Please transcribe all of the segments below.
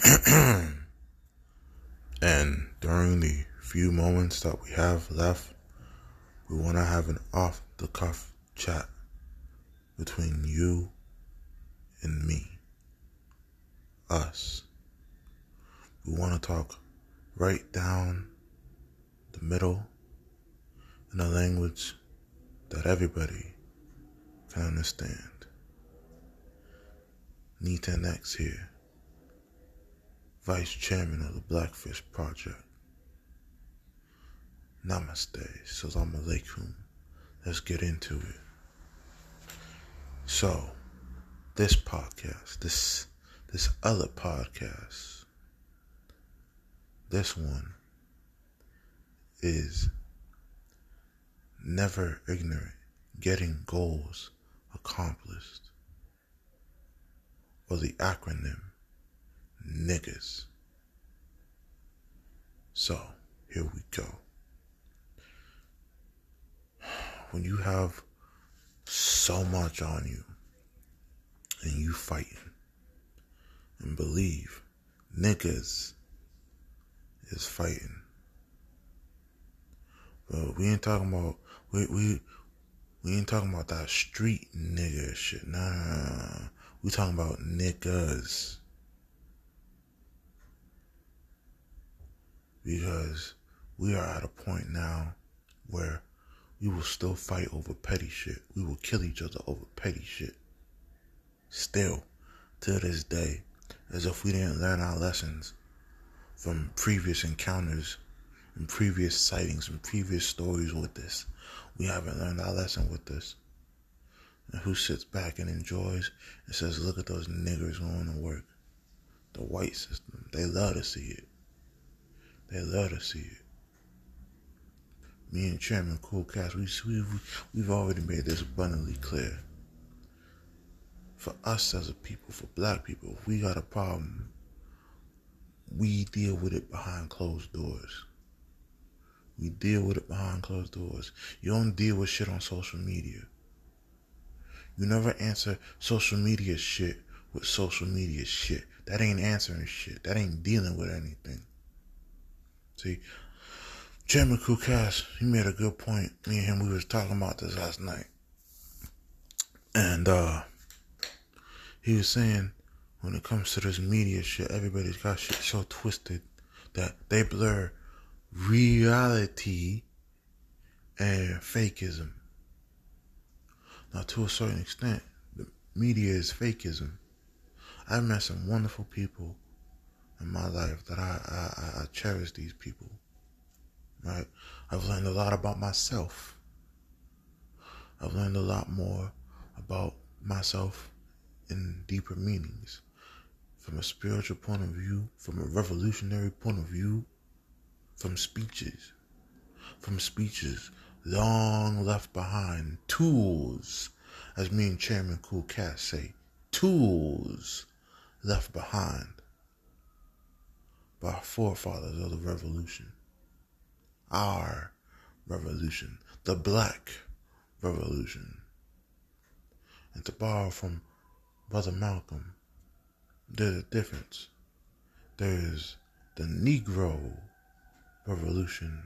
and during the few moments that we have left, we want to have an off the cuff chat between you and me, us. We want to talk right down the middle in a language that everybody can understand. Nita X here, Vice Chairman of the Black Fist Project. Namaste, Salam Alaikum. Let's get into it. So, this podcast, this this other podcast, this one is never ignorant, getting goals accomplished, or the acronym niggas. So, here we go. When you have so much on you and you fighting and believe niggas is fighting. But we ain't talking about we we we ain't talking about that street nigga shit. Nah. We talking about niggas. Because we are at a point now where we will still fight over petty shit. We will kill each other over petty shit. Still, to this day, as if we didn't learn our lessons from previous encounters and previous sightings and previous stories with this. We haven't learned our lesson with this. And who sits back and enjoys and says, look at those niggers going to work. The white system. They love to see it. They love to see it me and Chairman Cool Cast, we, we've, we've already made this abundantly clear. For us as a people, for black people, if we got a problem, we deal with it behind closed doors. We deal with it behind closed doors. You don't deal with shit on social media. You never answer social media shit with social media shit. That ain't answering shit. That ain't dealing with anything. See, Chairman Kukas, he made a good point. Me and him, we was talking about this last night. And uh he was saying when it comes to this media shit, everybody's got shit so twisted that they blur reality and fakeism. Now, to a certain extent, the media is fakeism. I've met some wonderful people in my life that I, I, I cherish these people right? I've learned a lot about myself. I've learned a lot more about myself in deeper meanings. From a spiritual point of view, from a revolutionary point of view, from speeches, from speeches long left behind, tools, as me and Chairman Cool Cat say, tools left behind by our forefathers of the revolution our revolution, the black revolution. And to borrow from Brother Malcolm, there's a difference. There's the Negro revolution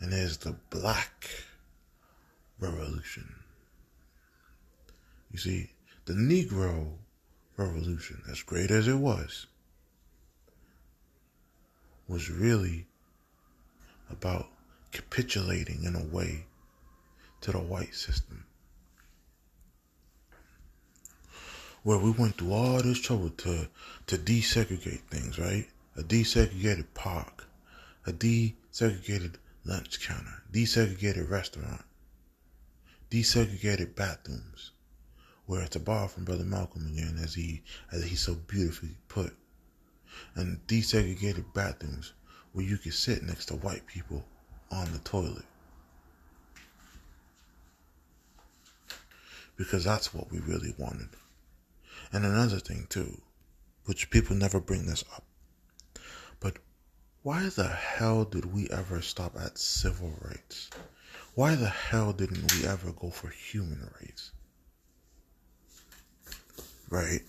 and there's the black revolution. You see, the Negro revolution, as great as it was, was really about capitulating in a way to the white system. Where we went through all this trouble to, to desegregate things, right? A desegregated park, a desegregated lunch counter, desegregated restaurant, desegregated bathrooms. Where it's a bar from Brother Malcolm again, as he as he so beautifully put, and desegregated bathrooms where you could sit next to white people on the toilet. Because that's what we really wanted. And another thing, too, which people never bring this up. But why the hell did we ever stop at civil rights? Why the hell didn't we ever go for human rights? Right?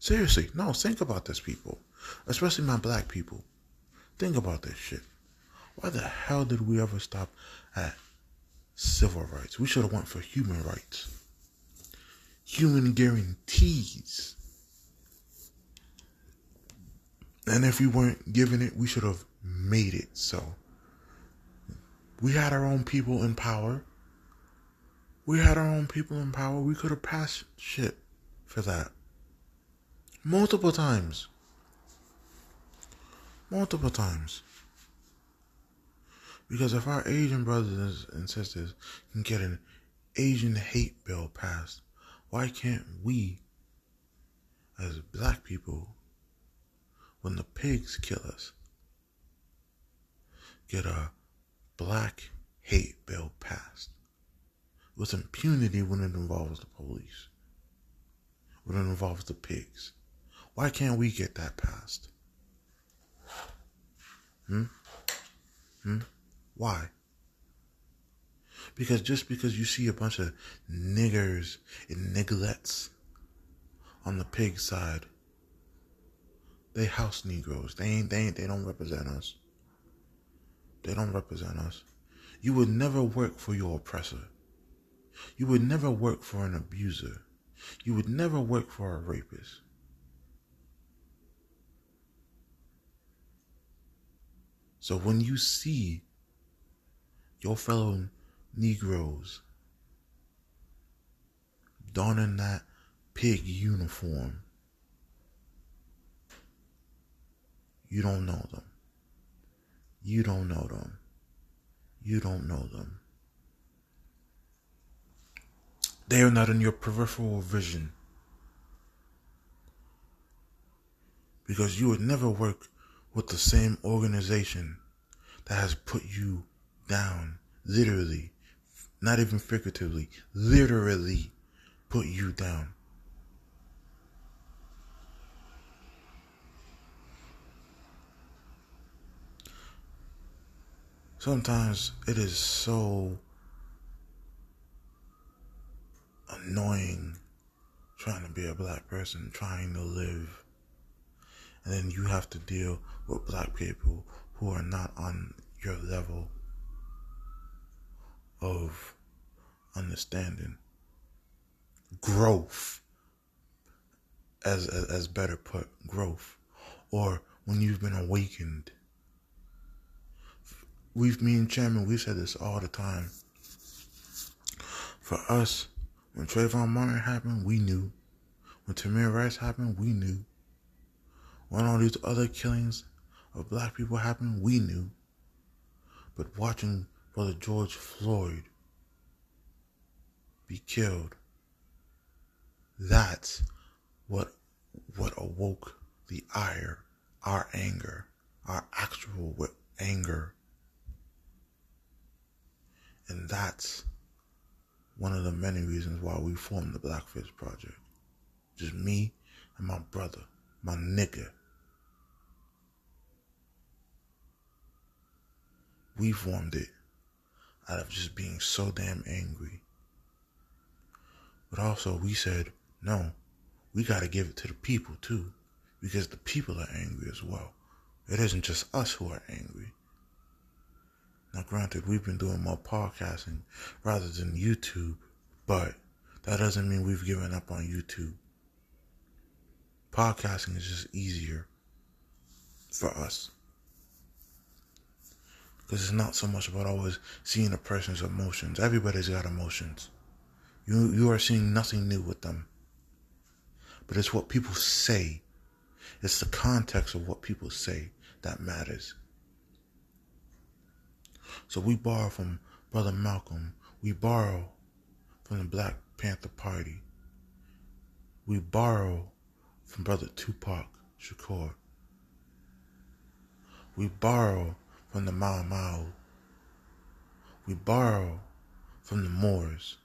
Seriously, no, think about this, people. Especially my black people. Think about this shit. Why the hell did we ever stop at civil rights? We should have went for human rights. Human guarantees. And if we weren't given it, we should have made it so. We had our own people in power. We had our own people in power. We could have passed shit for that. Multiple times. Multiple times. Because if our Asian brothers and sisters can get an Asian hate bill passed, why can't we, as black people, when the pigs kill us, get a black hate bill passed with impunity when it involves the police, when it involves the pigs. Why can't we get that passed? Hmm? Hmm? Why? Because just because you see a bunch of niggers and nigglettes on the pig side, they house Negroes. They ain't, they ain't, they don't represent us. They don't represent us. You would never work for your oppressor. You would never work for an abuser. You would never work for a rapist. So when you see your fellow Negroes donning that pig uniform, you don't know them. You don't know them. You don't know them. They are not in your peripheral vision. Because you would never work with the same organization that has put you down, literally, not even figuratively, literally put you down. Sometimes it is so annoying trying to be a black person, trying to live and then you have to deal with black people who are not on your level of understanding. Growth as, as as better put growth. Or when you've been awakened. We've me and chairman we said this all the time. For us when Trayvon Martin happened we knew. When Tamir Rice happened we knew. When all these other killings of black people happened, we knew. But watching Brother George Floyd be killed, that's what what awoke the ire, our anger, our actual anger. And that's one of the many reasons why we formed the Black Fist Project. Just me and my brother, my nigga. We formed it out of just being so damn angry. But also, we said, no, we got to give it to the people too, because the people are angry as well. It isn't just us who are angry. Now, granted, we've been doing more podcasting rather than YouTube, but that doesn't mean we've given up on YouTube. Podcasting is just easier for us. Because it's not so much about always seeing a person's emotions. Everybody's got emotions. You, you are seeing nothing new with them. But it's what people say. It's the context of what people say that matters. So we borrow from Brother Malcolm. We borrow from the Black Panther Party. We borrow from Brother Tupac Shakur. We borrow from the Mau Mau. We borrow from the Moors.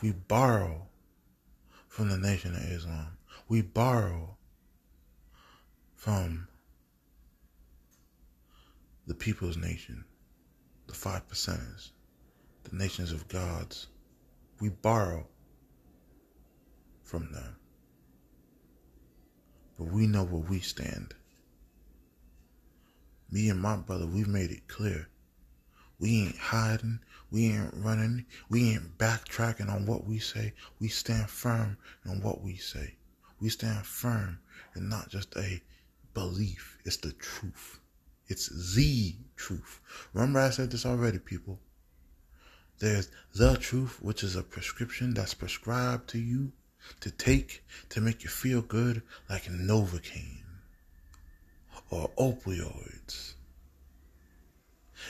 We borrow from the Nation of Islam. We borrow from the People's Nation, the Five Percenters, the Nations of Gods. We borrow from them. but we know where we stand. Me and my brother, we've made it clear. We ain't hiding. We ain't running. We ain't backtracking on what we say. We stand firm on what we say. We stand firm and not just a belief. It's the truth. It's the truth. Remember I said this already, people. There's the truth, which is a prescription that's prescribed to you to take to make you feel good like Novocaine or opioids.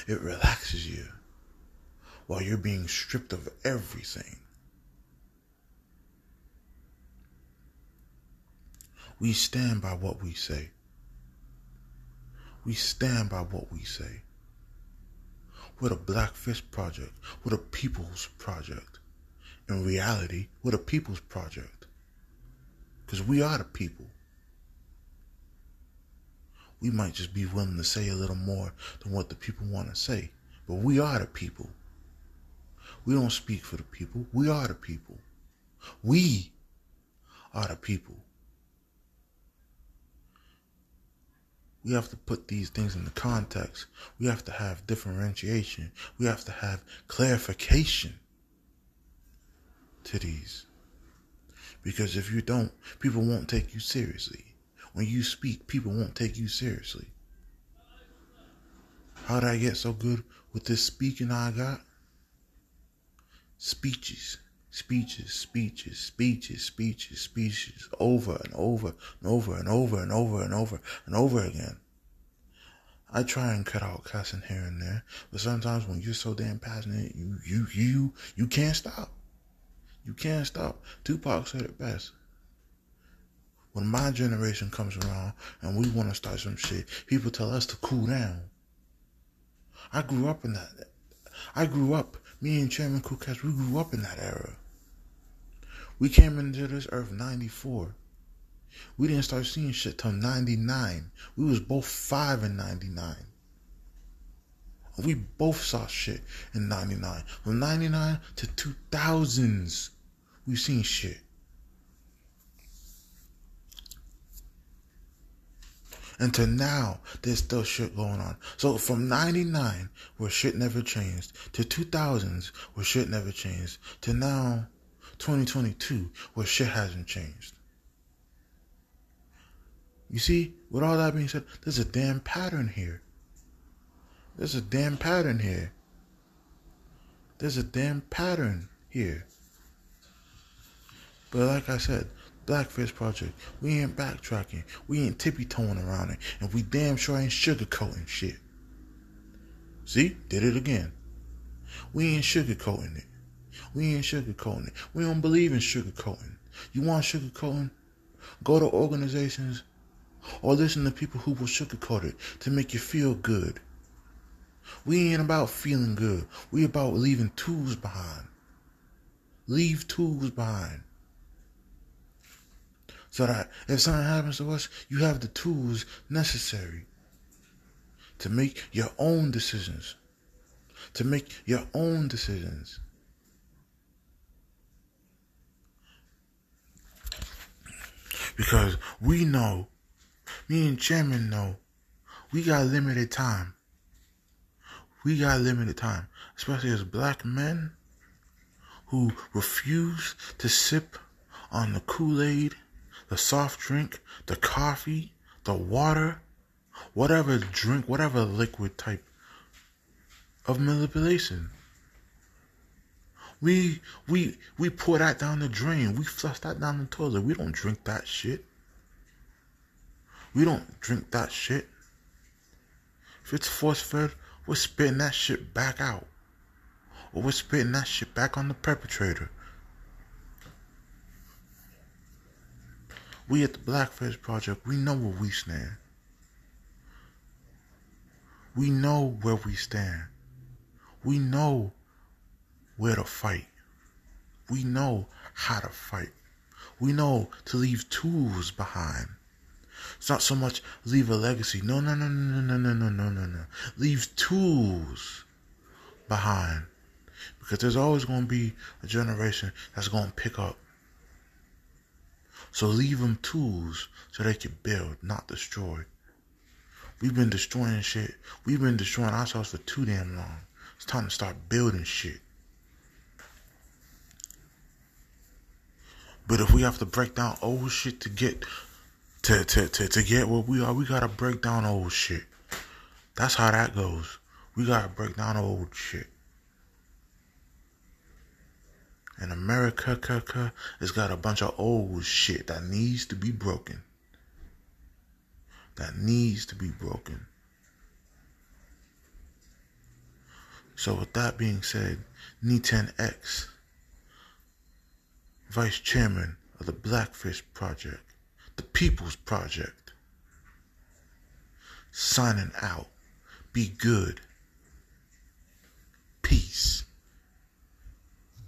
It relaxes you while you're being stripped of everything. We stand by what we say. We stand by what we say. We're a Black Fist Project. We're a People's Project. In reality, we're a People's Project. Because we are the people. We might just be willing to say a little more than what the people want to say. But we are the people. We don't speak for the people. We are the people. We are the people. We have to put these things into context. We have to have differentiation. We have to have clarification to these. Because if you don't, people won't take you seriously. When you speak, people won't take you seriously. How did I get so good with this speaking I got? Speeches, speeches, speeches, speeches, speeches, speeches, over and over and over and over and over and over and over again. I try and cut out cussing here and there, but sometimes when you're so damn passionate, you you you you can't stop. You can't stop. Tupac said it best. When my generation comes around and we want to start some shit, people tell us to cool down. I grew up in that. I grew up me and Chairman Kukas, we grew up in that era. We came into this earth 94. We didn't start seeing shit till 99. We was both 5 in 99. We both saw shit in 99. From 99 to 2000s, we've seen shit. And to now, there's still shit going on. So from 99, where shit never changed, to 2000s, where shit never changed, to now, 2022, where shit hasn't changed. You see, with all that being said, there's a damn pattern here. There's a damn pattern here. There's a damn pattern here. But like I said, Black Fist Project. We ain't backtracking. We ain't tippy toeing around it. And we damn sure ain't sugarcoating shit. See? Did it again. We ain't sugarcoating it. We ain't sugarcoating it. We don't believe in sugarcoating. You want sugarcoating? Go to organizations or listen to people who will sugarcoat it to make you feel good. We ain't about feeling good. We about leaving tools behind. Leave tools behind so that if something happens to us, you have the tools necessary to make your own decisions. To make your own decisions. Because we know, me and Chairman know, we got limited time. We got limited time, especially as black men who refuse to sip on the Kool Aid the soft drink, the coffee, the water, whatever drink, whatever liquid type of manipulation. We we we pour that down the drain. We flush that down the toilet. We don't drink that shit. We don't drink that shit. If it's force fed, we're spitting that shit back out. Or we're spitting that shit back on the perpetrator. We at the Black Fist Project, we know where we stand. We know where we stand. We know where to fight. We know how to fight. We know to leave tools behind. It's not so much leave a legacy. No, no, no, no, no, no, no, no, no, no. Leave tools behind. Because there's always going to be a generation that's going to pick up So leave them tools so they can build, not destroy. We've been destroying shit. We've been destroying ourselves for too damn long. It's time to start building shit. But if we have to break down old shit to get to to to, to get what we are, we gotta break down old shit. That's how that goes. We gotta break down old shit. And America has got a bunch of old shit that needs to be broken. That needs to be broken. So with that being said, Ni10X vice chairman of the Black Fist Project, the People's Project. Signing out. Be good.